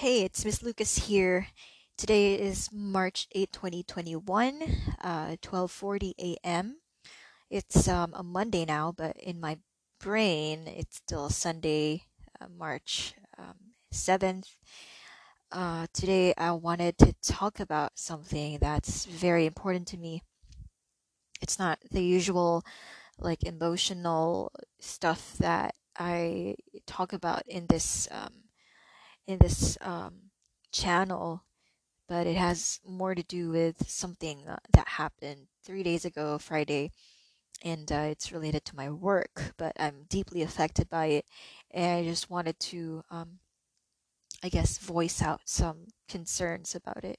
Hey, it's Miss Lucas here. Today is March 8, 2021, uh, 12:40 a.m. It's um, a Monday now, but in my brain, it's still Sunday, uh, March um, 7th. Uh, today, I wanted to talk about something that's very important to me. It's not the usual, like, emotional stuff that I talk about in this um, in this um, channel, but it has more to do with something uh, that happened three days ago, Friday, and uh, it's related to my work. But I'm deeply affected by it, and I just wanted to, um, I guess, voice out some concerns about it.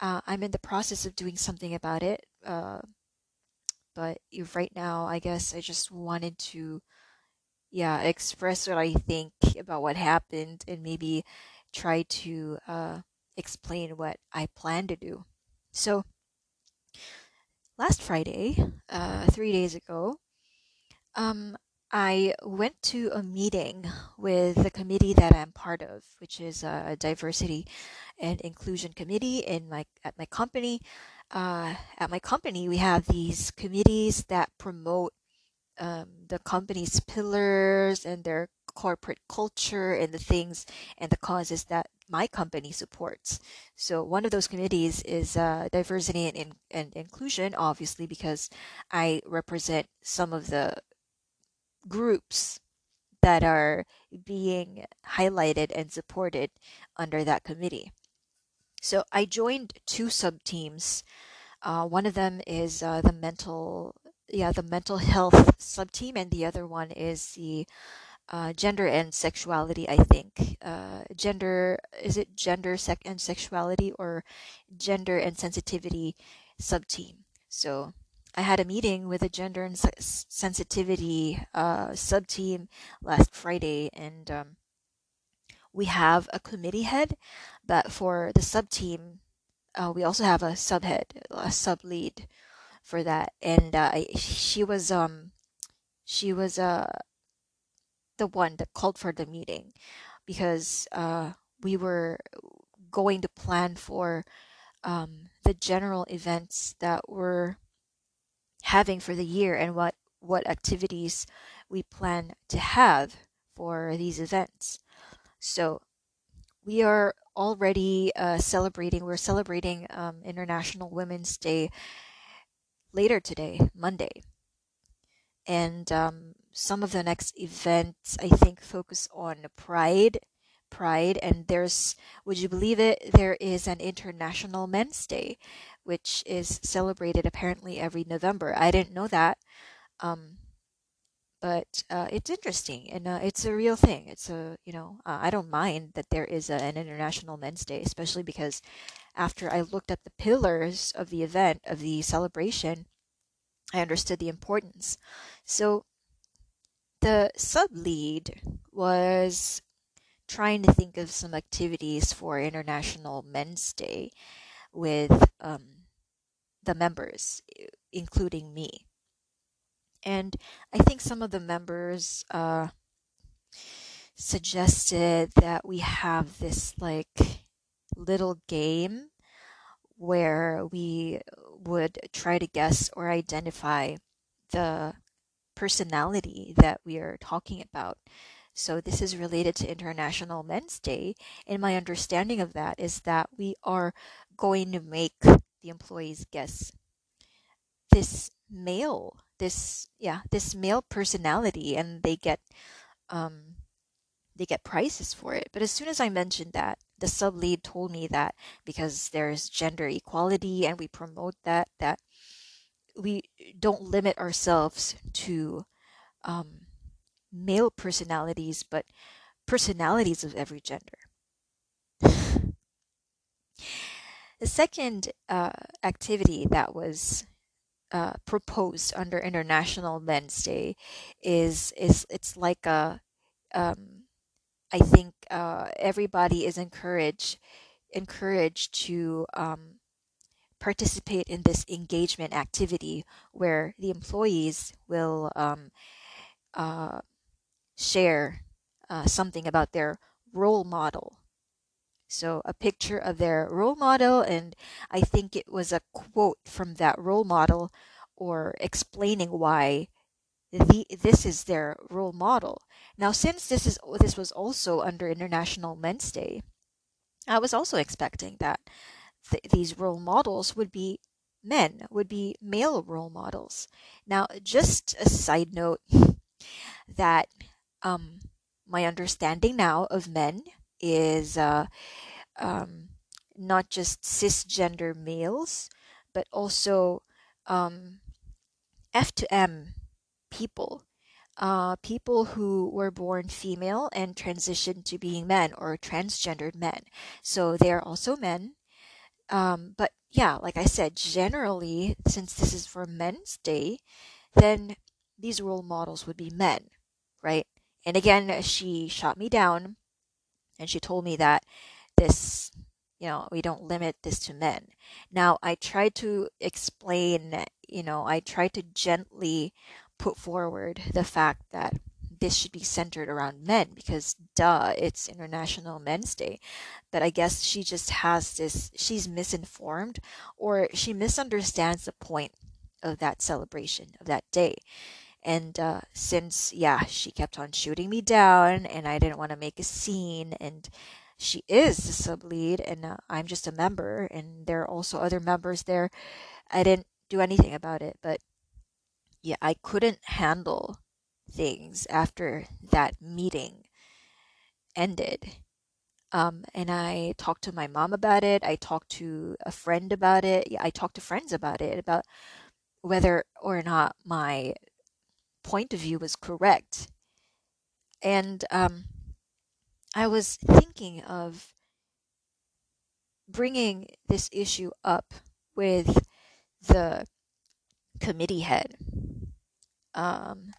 Uh, I'm in the process of doing something about it, uh, but right now, I guess I just wanted to yeah, express what I think about what happened and maybe try to uh, explain what I plan to do. So, last Friday, uh, three days ago, um, I went to a meeting with the committee that I'm part of, which is a diversity and inclusion committee in my at my company. Uh, at my company, we have these committees that promote um, the company's pillars and their corporate culture and the things and the causes that my company supports. So one of those committees is uh, diversity and, in, and inclusion, obviously, because I represent some of the groups that are being highlighted and supported under that committee. So I joined two sub teams. Uh, one of them is uh, the mental yeah, the mental health sub team, and the other one is the uh, gender and sexuality. I think uh, gender is it gender sec and sexuality or gender and sensitivity sub team. So I had a meeting with a gender and se- sensitivity uh, sub team last Friday, and um, we have a committee head, but for the sub team, uh, we also have a sub head, a sub lead for that, and uh, she was um she was uh the one that called for the meeting because uh we were going to plan for um the general events that we're having for the year and what what activities we plan to have for these events. So we are already uh, celebrating. We're celebrating um, International Women's Day later today, Monday. And um, some of the next events, I think, focus on Pride. Pride, and there's, would you believe it? There is an International Men's Day, which is celebrated apparently every November. I didn't know that. Um, but uh, it's interesting and uh, it's a real thing. It's a you know uh, I don't mind that there is a, an International Men's Day, especially because after I looked at the pillars of the event of the celebration, I understood the importance. So the sub lead was trying to think of some activities for International Men's Day with um, the members, including me. And I think some of the members uh, suggested that we have this like little game where we would try to guess or identify the personality that we are talking about. So this is related to International Men's Day. And my understanding of that is that we are going to make the employees guess this male, this yeah, this male personality, and they get um, they get prizes for it. But as soon as I mentioned that, the sub lead told me that because there's gender equality and we promote that, that we don't limit ourselves to um, male personalities, but personalities of every gender. the second uh, activity that was uh, proposed under International Men's Day is is it's like a um, I think uh, everybody is encouraged encouraged to um, participate in this engagement activity where the employees will um, uh, share uh, something about their role model So a picture of their role model, and I think it was a quote from that role model or explaining why the, this is their role model. Now, since this is this was also under International Men's Day, I was also expecting that th- these role models would be men, would be male role models. Now, just a side note that um, my understanding now of men is uh, um, not just cisgender males, but also um, F to M people. Uh, people who were born female and transitioned to being men or transgendered men. So they are also men. Um, but yeah, like I said, generally, since this is for Men's Day, then these role models would be men, right? And again, she shot me down and she told me that this, you know, we don't limit this to men. Now, I tried to explain, you know, I tried to gently put forward the fact that this should be centered around men because duh it's international men's day but i guess she just has this she's misinformed or she misunderstands the point of that celebration of that day. And uh, since yeah she kept on shooting me down and i didn't want to make a scene and she is the sub lead and uh, i'm just a member and there are also other members there. I didn't do anything about it but yeah, I couldn't handle things after that meeting ended. Um, and I talked to my mom about it. I talked to a friend about it. Yeah, I talked to friends about it, about whether or not my point of view was correct. And um, I was thinking of bringing this issue up with the committee head um,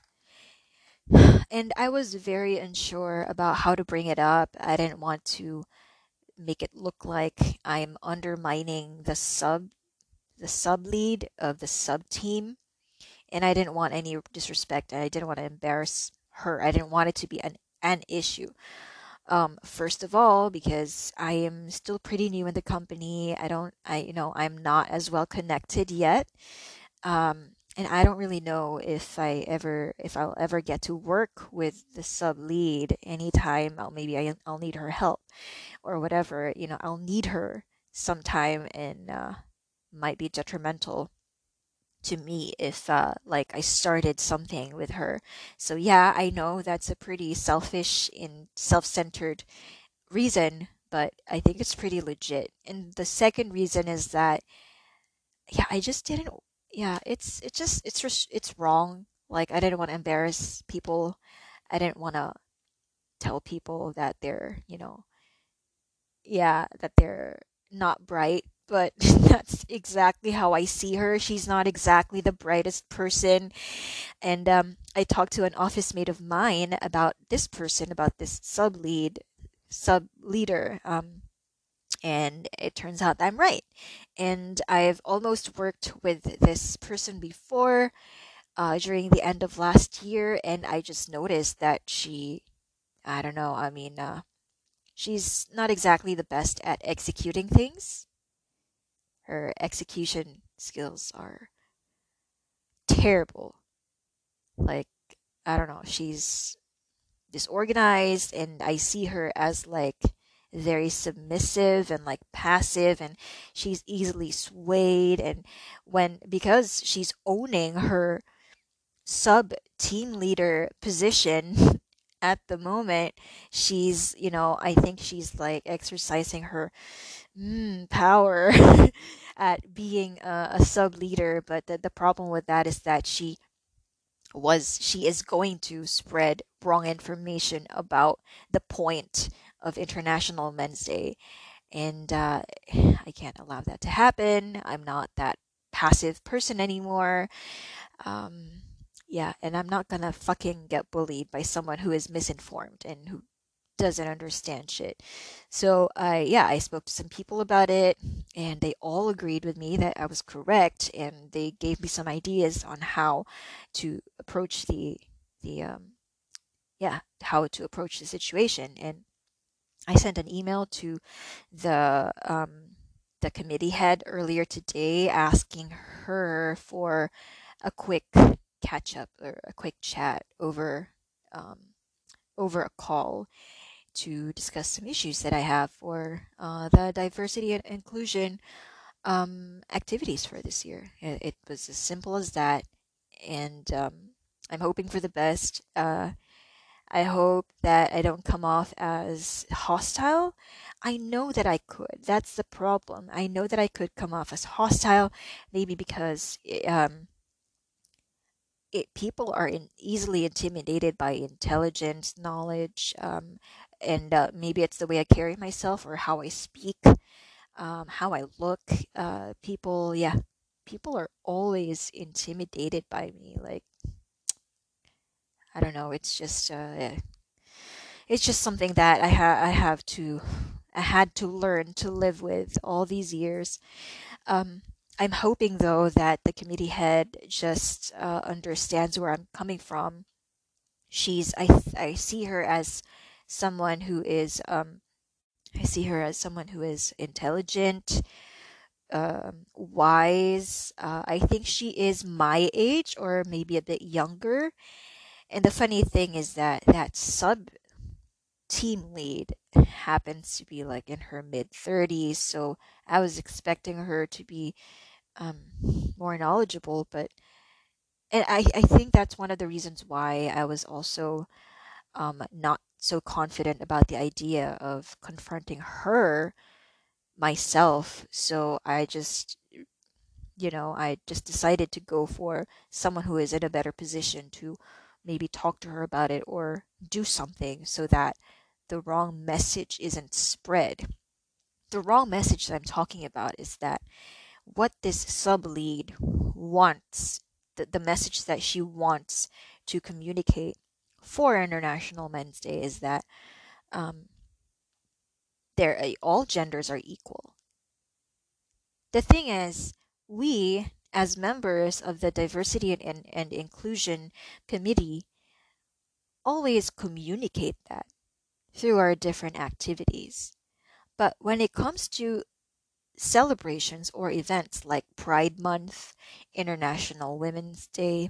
and I was very unsure about how to bring it up. I didn't want to make it look like I'm undermining the sub the sub lead of the sub team and I didn't want any disrespect I didn't want to embarrass her. I didn't want it to be an an issue. Um, first of all, because I am still pretty new in the company. I don't I you know, I'm not as well connected yet. Um, and I don't really know if I ever if I'll ever get to work with the sub lead anytime I'll maybe I, I'll need her help or whatever you know I'll need her sometime and uh, might be detrimental to me if uh, like I started something with her. So yeah I know that's a pretty selfish and self-centered reason but I think it's pretty legit. And the second reason is that yeah I just didn't yeah, it's it's just it's just it's wrong. Like I didn't want to embarrass people. I didn't want to tell people that they're, you know, yeah, that they're not bright, but that's exactly how I see her. She's not exactly the brightest person. And um, I talked to an office mate of mine about this person, about this sub lead, sub leader. Um, and it turns out I'm right. And I've almost worked with this person before uh, during the end of last year, and I just noticed that she, I don't know, I mean, uh, she's not exactly the best at executing things. Her execution skills are terrible. Like, I don't know, she's disorganized, and I see her as like very submissive and like passive and she's easily swayed and when because she's owning her sub team leader position at the moment she's you know i think she's like exercising her mm, power at being a, a sub leader but the, the problem with that is that she was she is going to spread wrong information about the point of International Men's Day. And uh, I can't allow that to happen. I'm not that passive person anymore. Um, yeah, and I'm not gonna fucking get bullied by someone who is misinformed and who doesn't understand shit. So I yeah, I spoke to some people about it and they all agreed with me that I was correct and they gave me some ideas on how to approach the the um yeah, how to approach the situation and I sent an email to the um, the committee head earlier today asking her for a quick catch up or a quick chat over um, over a call to discuss some issues that I have for uh, the diversity and inclusion um, activities for this year. It, it, was as simple as that, and um, I'm hoping for the best. Uh, I hope that I don't come off as hostile. I know that I could. That's the problem. I know that I could come off as hostile, maybe because um, it, people are in, easily intimidated by intelligence, knowledge, um, and uh, maybe it's the way I carry myself or how I speak, um, how I look. Uh, people, yeah, people are always intimidated by me. Like, I don't know. It's just, uh, yeah. it's just something that I have, I have to, I had to learn to live with all these years. Um, I'm hoping though that the committee head just uh, understands where I'm coming from. She's I I see her as someone who is um, I see her as someone who is intelligent, um, wise. Uh, I think she is my age or maybe a bit younger. And the funny thing is that that sub team lead happens to be like in her mid 30s. So I was expecting her to be um, more knowledgeable, but and I, I think that's one of the reasons why I was also um, not so confident about the idea of confronting her myself. So I just, you know, I just decided to go for someone who is in a better position to maybe talk to her about it or do something so that the wrong message isn't spread. The wrong message that I'm talking about is that what this sub lead wants, the, the message that she wants to communicate for International Men's Day is that um, there all genders are equal. The thing is, we as members of the diversity and, and, inclusion committee always communicate that through our different activities. But when it comes to celebrations or events like Pride Month, International Women's Day,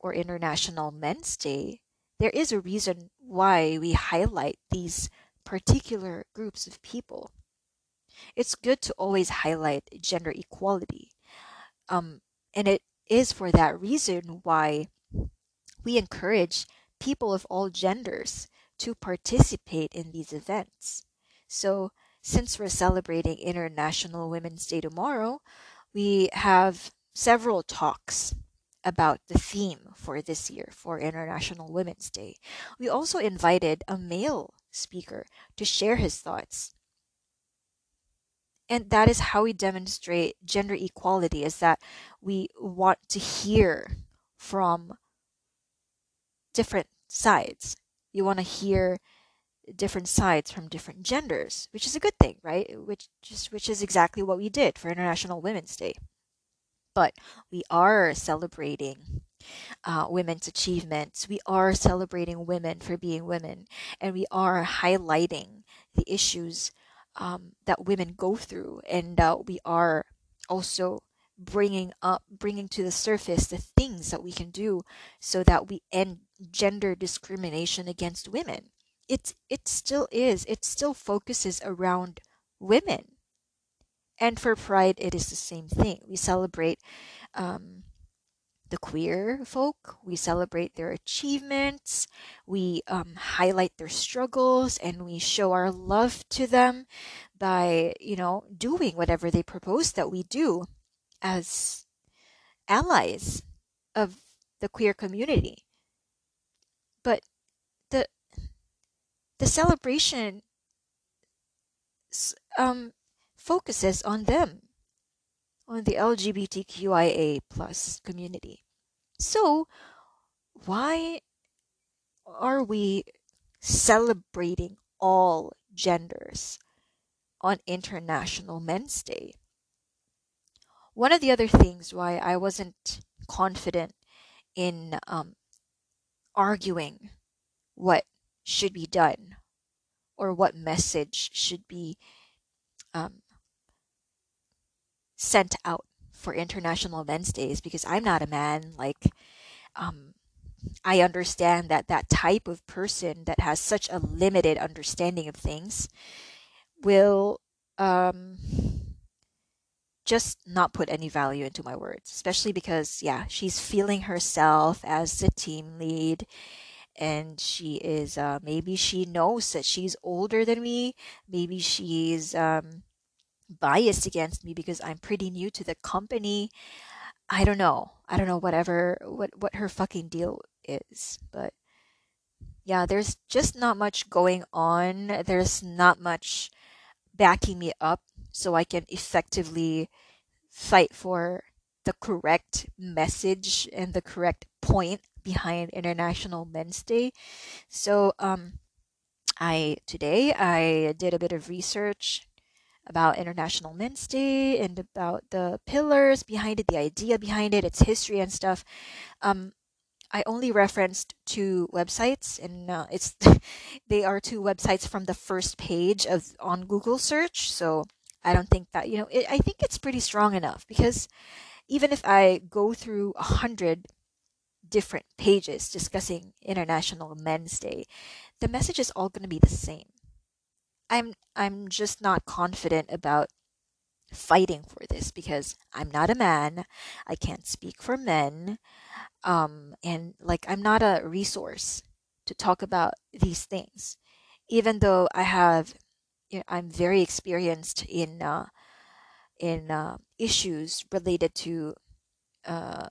or International Men's Day, there is a reason why we highlight these particular groups of people. It's good to always highlight gender equality. Um, and it is for that reason why we encourage people of all genders to participate in these events. So, since we're celebrating International Women's Day tomorrow, we have several talks about the theme for this year for International Women's Day. We also invited a male speaker to share his thoughts. And that is how we demonstrate gender equality is that we want to hear from different sides. You want to hear different sides from different genders, which is a good thing, right? Which just which is exactly what we did for International Women's Day but we are celebrating uh, women's achievements. We are celebrating women for being women, and we are highlighting the issues um, that women go through, and uh, we are also bringing up, bringing to the surface the things that we can do so that we end gender discrimination against women. It's it still is. It still focuses around women and for Pride, it is the same thing. We celebrate um, the queer folk, we celebrate their achievements, we um, highlight their struggles, and we show our love to them by, you know, doing whatever they propose that we do as allies of the queer community. But the the celebration um, focuses on them, on the LGBTQIA plus community. So, why are we celebrating all genders on International Men's Day? One of the other things why I wasn't confident in um, arguing what should be done or what message should be um, sent out for International Men's Days because I'm not a man. Like, um, I understand that that type of person that has such a limited understanding of things will um, just not put any value into my words, especially because, yeah, she's feeling herself as the team lead. And she is, uh, maybe she knows that she's older than me. Maybe she's um, biased against me because I'm pretty new to the company. I don't know. I don't know whatever what what her fucking deal is, but yeah, there's just not much going on. There's not much backing me up so I can effectively fight for the correct message and the correct point behind International Men's Day. So um I today I did a bit of research about International Men's Day and about the pillars behind it, the idea behind it, its history and stuff. Um, I only referenced two websites, and uh, it's they are two websites from the first page of on Google search. So I don't think that you know. It, I think it's pretty strong enough because even if I go through a hundred different pages discussing International Men's Day, the message is all going to be the same. I'm I'm just not confident about fighting for this because I'm not a man. I can't speak for men. Um, and like I'm not a resource to talk about these things. Even though I have you know, I'm very experienced in uh, in uh, issues related to uh,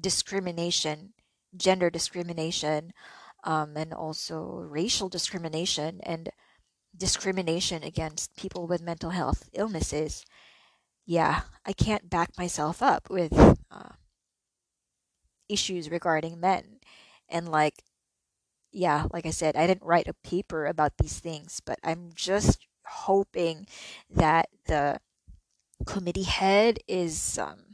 discrimination, gender discrimination, um, and also racial discrimination and discrimination against people with mental health illnesses, yeah, I can't back myself up with uh, issues regarding men. And like, yeah, like I said, I didn't write a paper about these things, but I'm just hoping that the committee head is, um,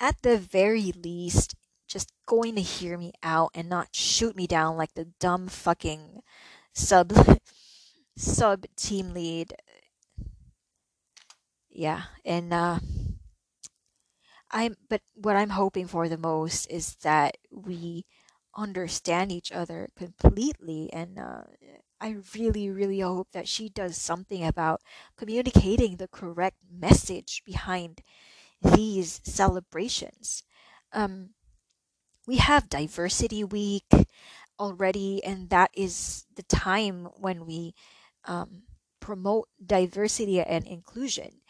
at the very least, just going to hear me out and not shoot me down like the dumb fucking sub sub team lead. Yeah, and uh, I'm but what I'm hoping for the most is that we understand each other completely and uh, I really really hope that she does something about communicating the correct message behind these celebrations. Um, we have diversity week already and that is the time when we um, promote diversity and inclusion,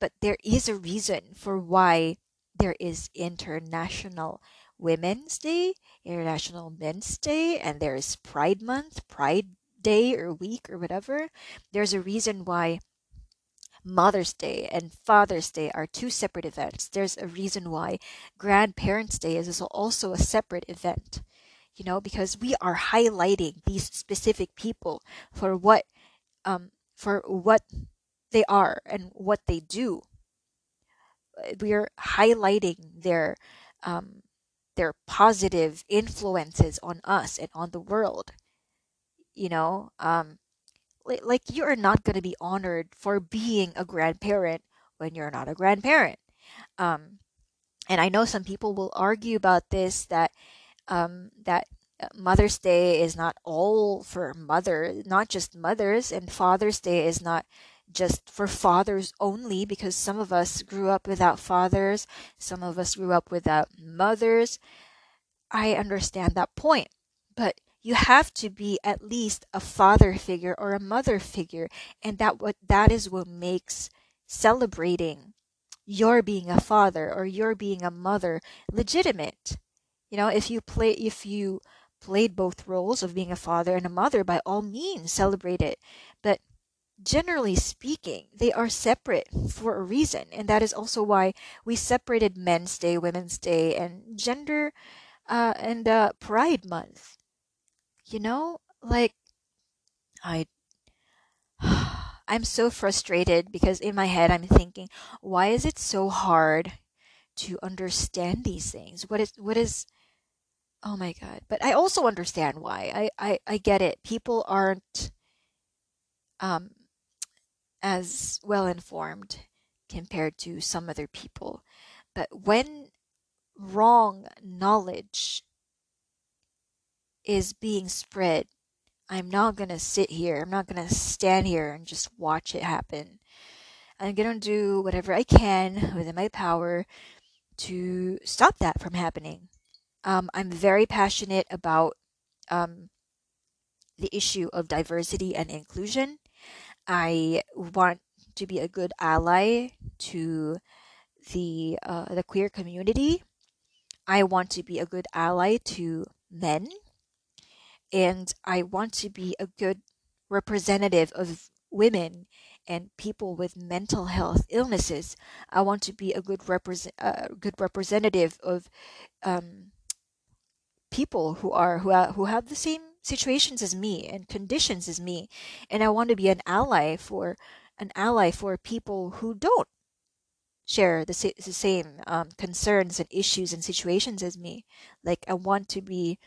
but there is a reason for why there is International Women's Day, International Men's Day, and there is Pride Month, Pride Day or week or whatever. There's a reason why Mother's Day and Father's Day are two separate events. There's a reason why Grandparents' Day is also a separate event. You know, because we are highlighting these specific people for what um, for what they are and what they do. We are highlighting their um, their positive influences on us and on the world. You know, um, like, like you are not going to be honored for being a grandparent when you're not a grandparent. Um, and I know some people will argue about this that um, that Mother's Day is not all for mother, not just mothers, and Father's Day is not just for fathers only because some of us grew up without fathers, some of us grew up without mothers. I understand that point, but you have to be at least a father figure or a mother figure, and that what that is what makes celebrating your being a father or your being a mother legitimate. You know, if you play if you played both roles of being a father and a mother, by all means celebrate it. But generally speaking, they are separate for a reason. And that is also why we separated Men's Day, Women's Day, and Gender uh, and uh, Pride Month. You know, like, I. I'm so frustrated because in my head I'm thinking, why is it so hard to understand these things? What is what is Oh my god. But I also understand why. I, I, I get it. People aren't um, as well informed compared to some other people. But when wrong knowledge is being spread, I'm not going to sit here. I'm not going to stand here and just watch it happen. I'm going to do whatever I can within my power to stop that from happening. Um, I'm very passionate about um, the issue of diversity and inclusion. I want to be a good ally to the uh, the queer community. I want to be a good ally to men, and I want to be a good representative of women and people with mental health illnesses. I want to be a good represent uh, good representative of um, people who are who are, who have the same situations as me and conditions as me, and I want to be an ally for an ally for people who don't share the, the same um, concerns and issues and situations as me. Like I want to be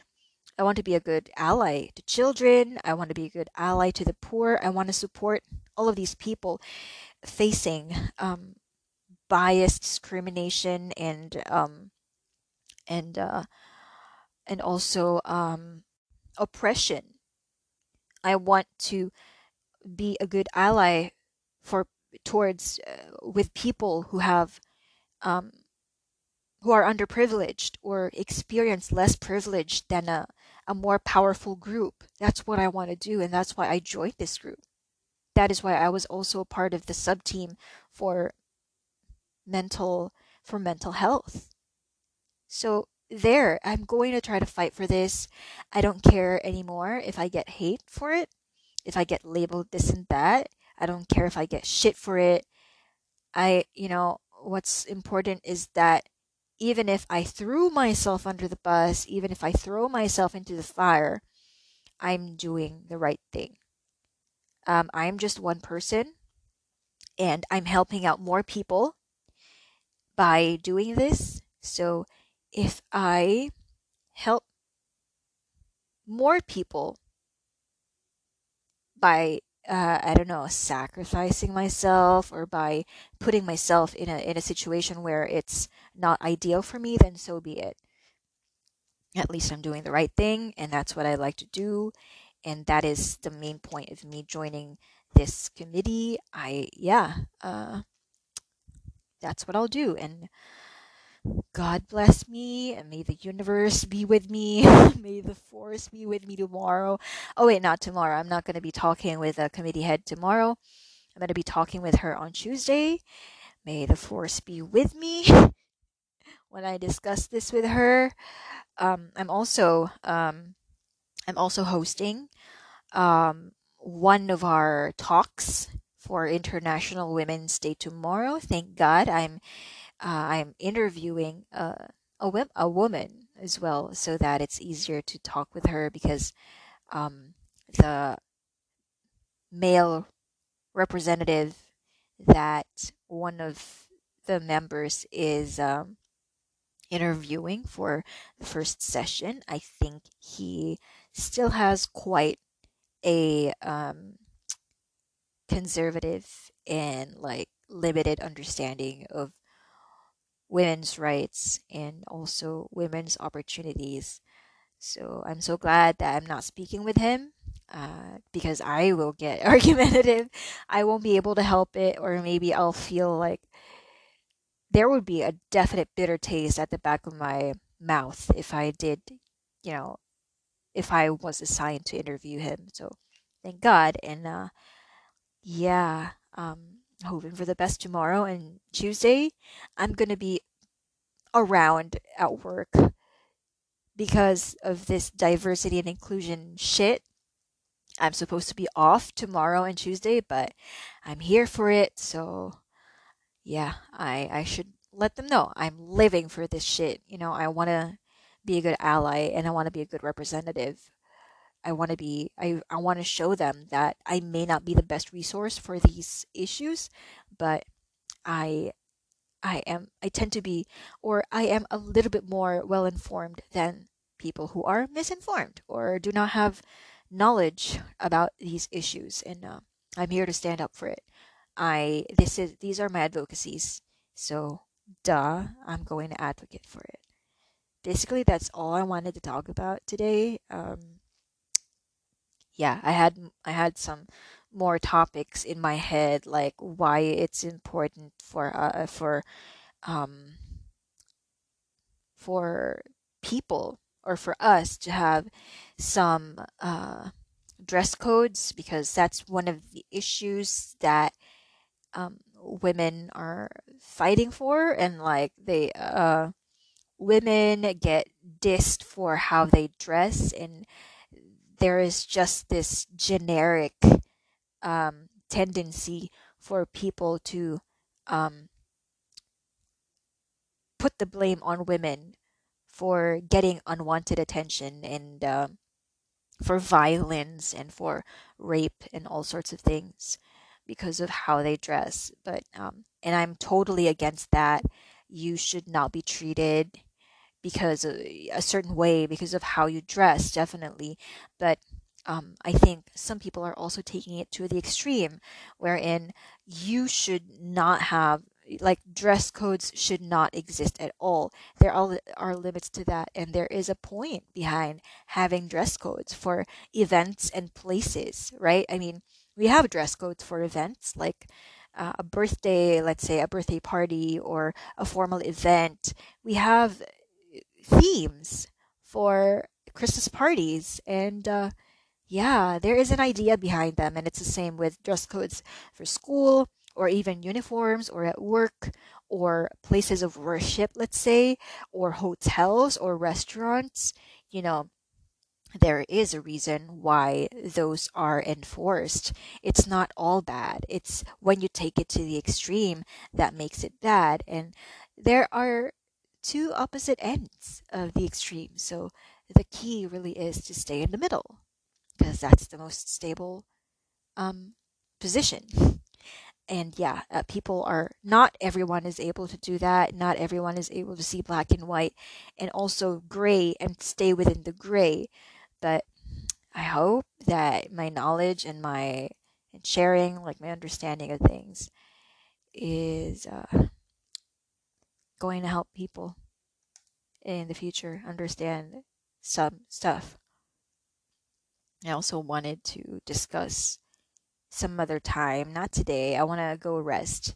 I want to be a good ally to children. I want to be a good ally to the poor. I want to support all of these people facing um, bias, discrimination, and um, and uh, and also um, oppression. I want to be a good ally for towards uh, with people who have um, who are underprivileged or experience less privilege than a, a more powerful group. That's what I want to do, and that's why I joined this group. That is why I was also a part of the sub team for mental for mental health. So there, I'm going to try to fight for this. I don't care anymore if I get hate for it, if I get labeled this and that. I don't care if I get shit for it. I, you know, what's important is that even if I threw myself under the bus, even if I throw myself into the fire, I'm doing the right thing. Um, I'm just one person and I'm helping out more people by doing this. So if I help more people by uh, I don't know, sacrificing myself or by putting myself in a in a situation where it's not ideal for me, then so be it. At least I'm doing the right thing, and that's what I like to do, and that is the main point of me joining this committee. I yeah, uh, that's what I'll do, and God bless me, and may the universe be with me. may the force be with me tomorrow. Oh, wait, not tomorrow. I'm not going to be talking with a committee head tomorrow. I'm going to be talking with her on Tuesday. May the force be with me when I discuss this with her. Um, I'm also um, I'm also hosting um, one of our talks for International Women's Day tomorrow. Thank God I'm I'm interviewing uh, a, a woman as well so that it's easier to talk with her because um, the male representative that one of the members is um, interviewing for the first session, I think he still has quite a um, conservative and like limited understanding of women's rights and also women's opportunities. So I'm so glad that I'm not speaking with him uh, because I will get argumentative. I won't be able to help it, or maybe I'll feel like there would be a definite bitter taste at the back of my mouth if I did, you know, if I was assigned to interview him. So thank God. And uh, yeah, um, hoping for the best tomorrow and Tuesday. I'm gonna be around at work because of this diversity and inclusion shit. I'm supposed to be off tomorrow and Tuesday, but I'm here for it. So yeah, I I should let them know I'm living for this shit. You know, I want to be a good ally and I want to be a good representative I want to be I, I want to show them that I may not be the best resource for these issues, but I I am I tend to be or I am a little bit more well informed than people who are misinformed or do not have knowledge about these issues and uh, I'm here to stand up for it. I this is these are my advocacies. So duh, I'm going to advocate for it. Basically, that's all I wanted to talk about today. Um, yeah, I had I had some more topics in my head, like why it's important for uh, for um, for people or for us to have some uh, dress codes because that's one of the issues that um, women are fighting for and like they uh, women get dissed for how they dress and there is just this generic um, tendency for people to um, put the blame on women for getting unwanted attention and uh, for violence and for rape and all sorts of things because of how they dress. But um, and I'm totally against that. You should not be treated because a certain way because of how you dress, definitely. But um, I think some people are also taking it to the extreme, wherein you should not have like dress codes should not exist at all. There are, are limits to that, and there is a point behind having dress codes for events and places, right? I mean, we have dress codes for events like uh, a birthday, let's say a birthday party or a formal event. We have themes for Christmas parties, and uh, yeah, there is an idea behind them, and it's the same with dress codes for school or even uniforms or at work or places of worship, let's say, or hotels or restaurants, you know, there is a reason why those are enforced. It's not all bad. It's when you take it to the extreme that makes it bad. And there are two opposite ends of the extreme. So the key really is to stay in the middle because that's the most stable um, position and yeah, uh, people are not everyone is able to do that. Not everyone is able to see black and white and also gray and stay within the gray. But I hope that my knowledge and my and sharing, like my understanding of things, is uh, going to help people in the future understand some stuff. I also wanted to discuss some other time, not today. I want to go rest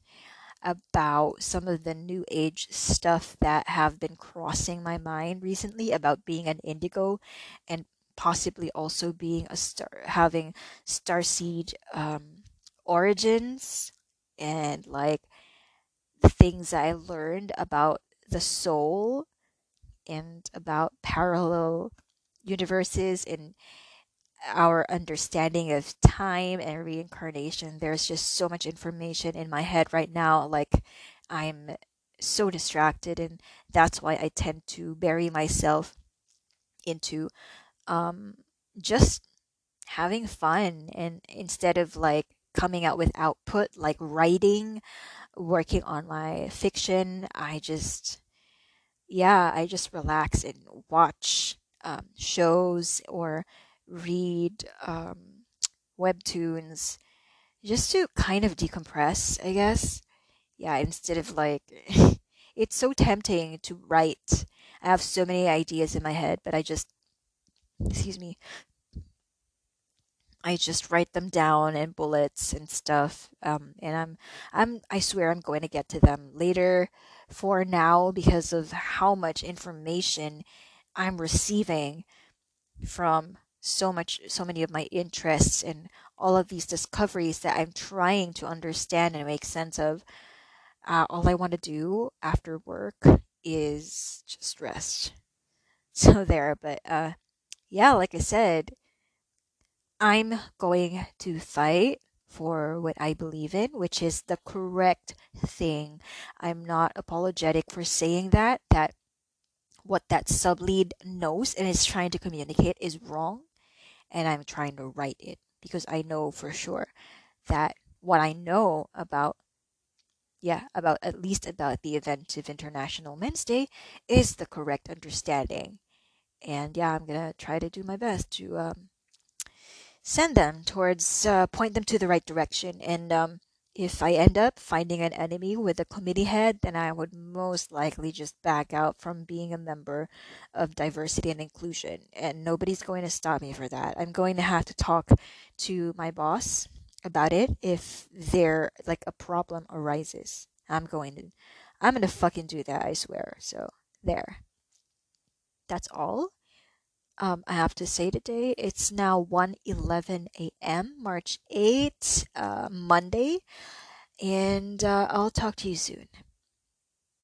about some of the new age stuff that have been crossing my mind recently about being an indigo and possibly also being a star having starseed um, origins and like things I learned about the soul and about parallel universes and our understanding of time and reincarnation. There's just so much information in my head right now. Like, I'm so distracted, and that's why I tend to bury myself into um, just having fun. And instead of like coming out with output, like writing, working on my fiction, I just, yeah, I just relax and watch um, shows or read um, webtoons just to kind of decompress, I guess. Yeah, instead of like, it's so tempting to write. I have so many ideas in my head, but I just, excuse me, I just write them down in bullets and stuff. Um, and I'm, I'm, I swear I'm going to get to them later. For now, because of how much information I'm receiving from so much so many of my interests and all of these discoveries that I'm trying to understand and make sense of. Uh, all I want to do after work is just rest. So there, but uh, yeah, like I said, I'm going to fight for what I believe in, which is the correct thing. I'm not apologetic for saying that, that what that sub lead knows and is trying to communicate is wrong and I'm trying to write it because I know for sure that what I know about yeah, about at least about the event of International Men's Day is the correct understanding. And yeah, I'm gonna try to do my best to um, send them towards, uh, point them to the right direction. And um, if I end up finding an enemy with a committee head, then I would most likely just back out from being a member of diversity and inclusion. And nobody's going to stop me for that. I'm going to have to talk to my boss about it if there like a problem arises. I'm going to I'm going to fucking do that, I swear. So, there. That's all um, I have to say today. It's now 1:11 a.m. March 8, uh, Monday, and uh, I'll talk to you soon.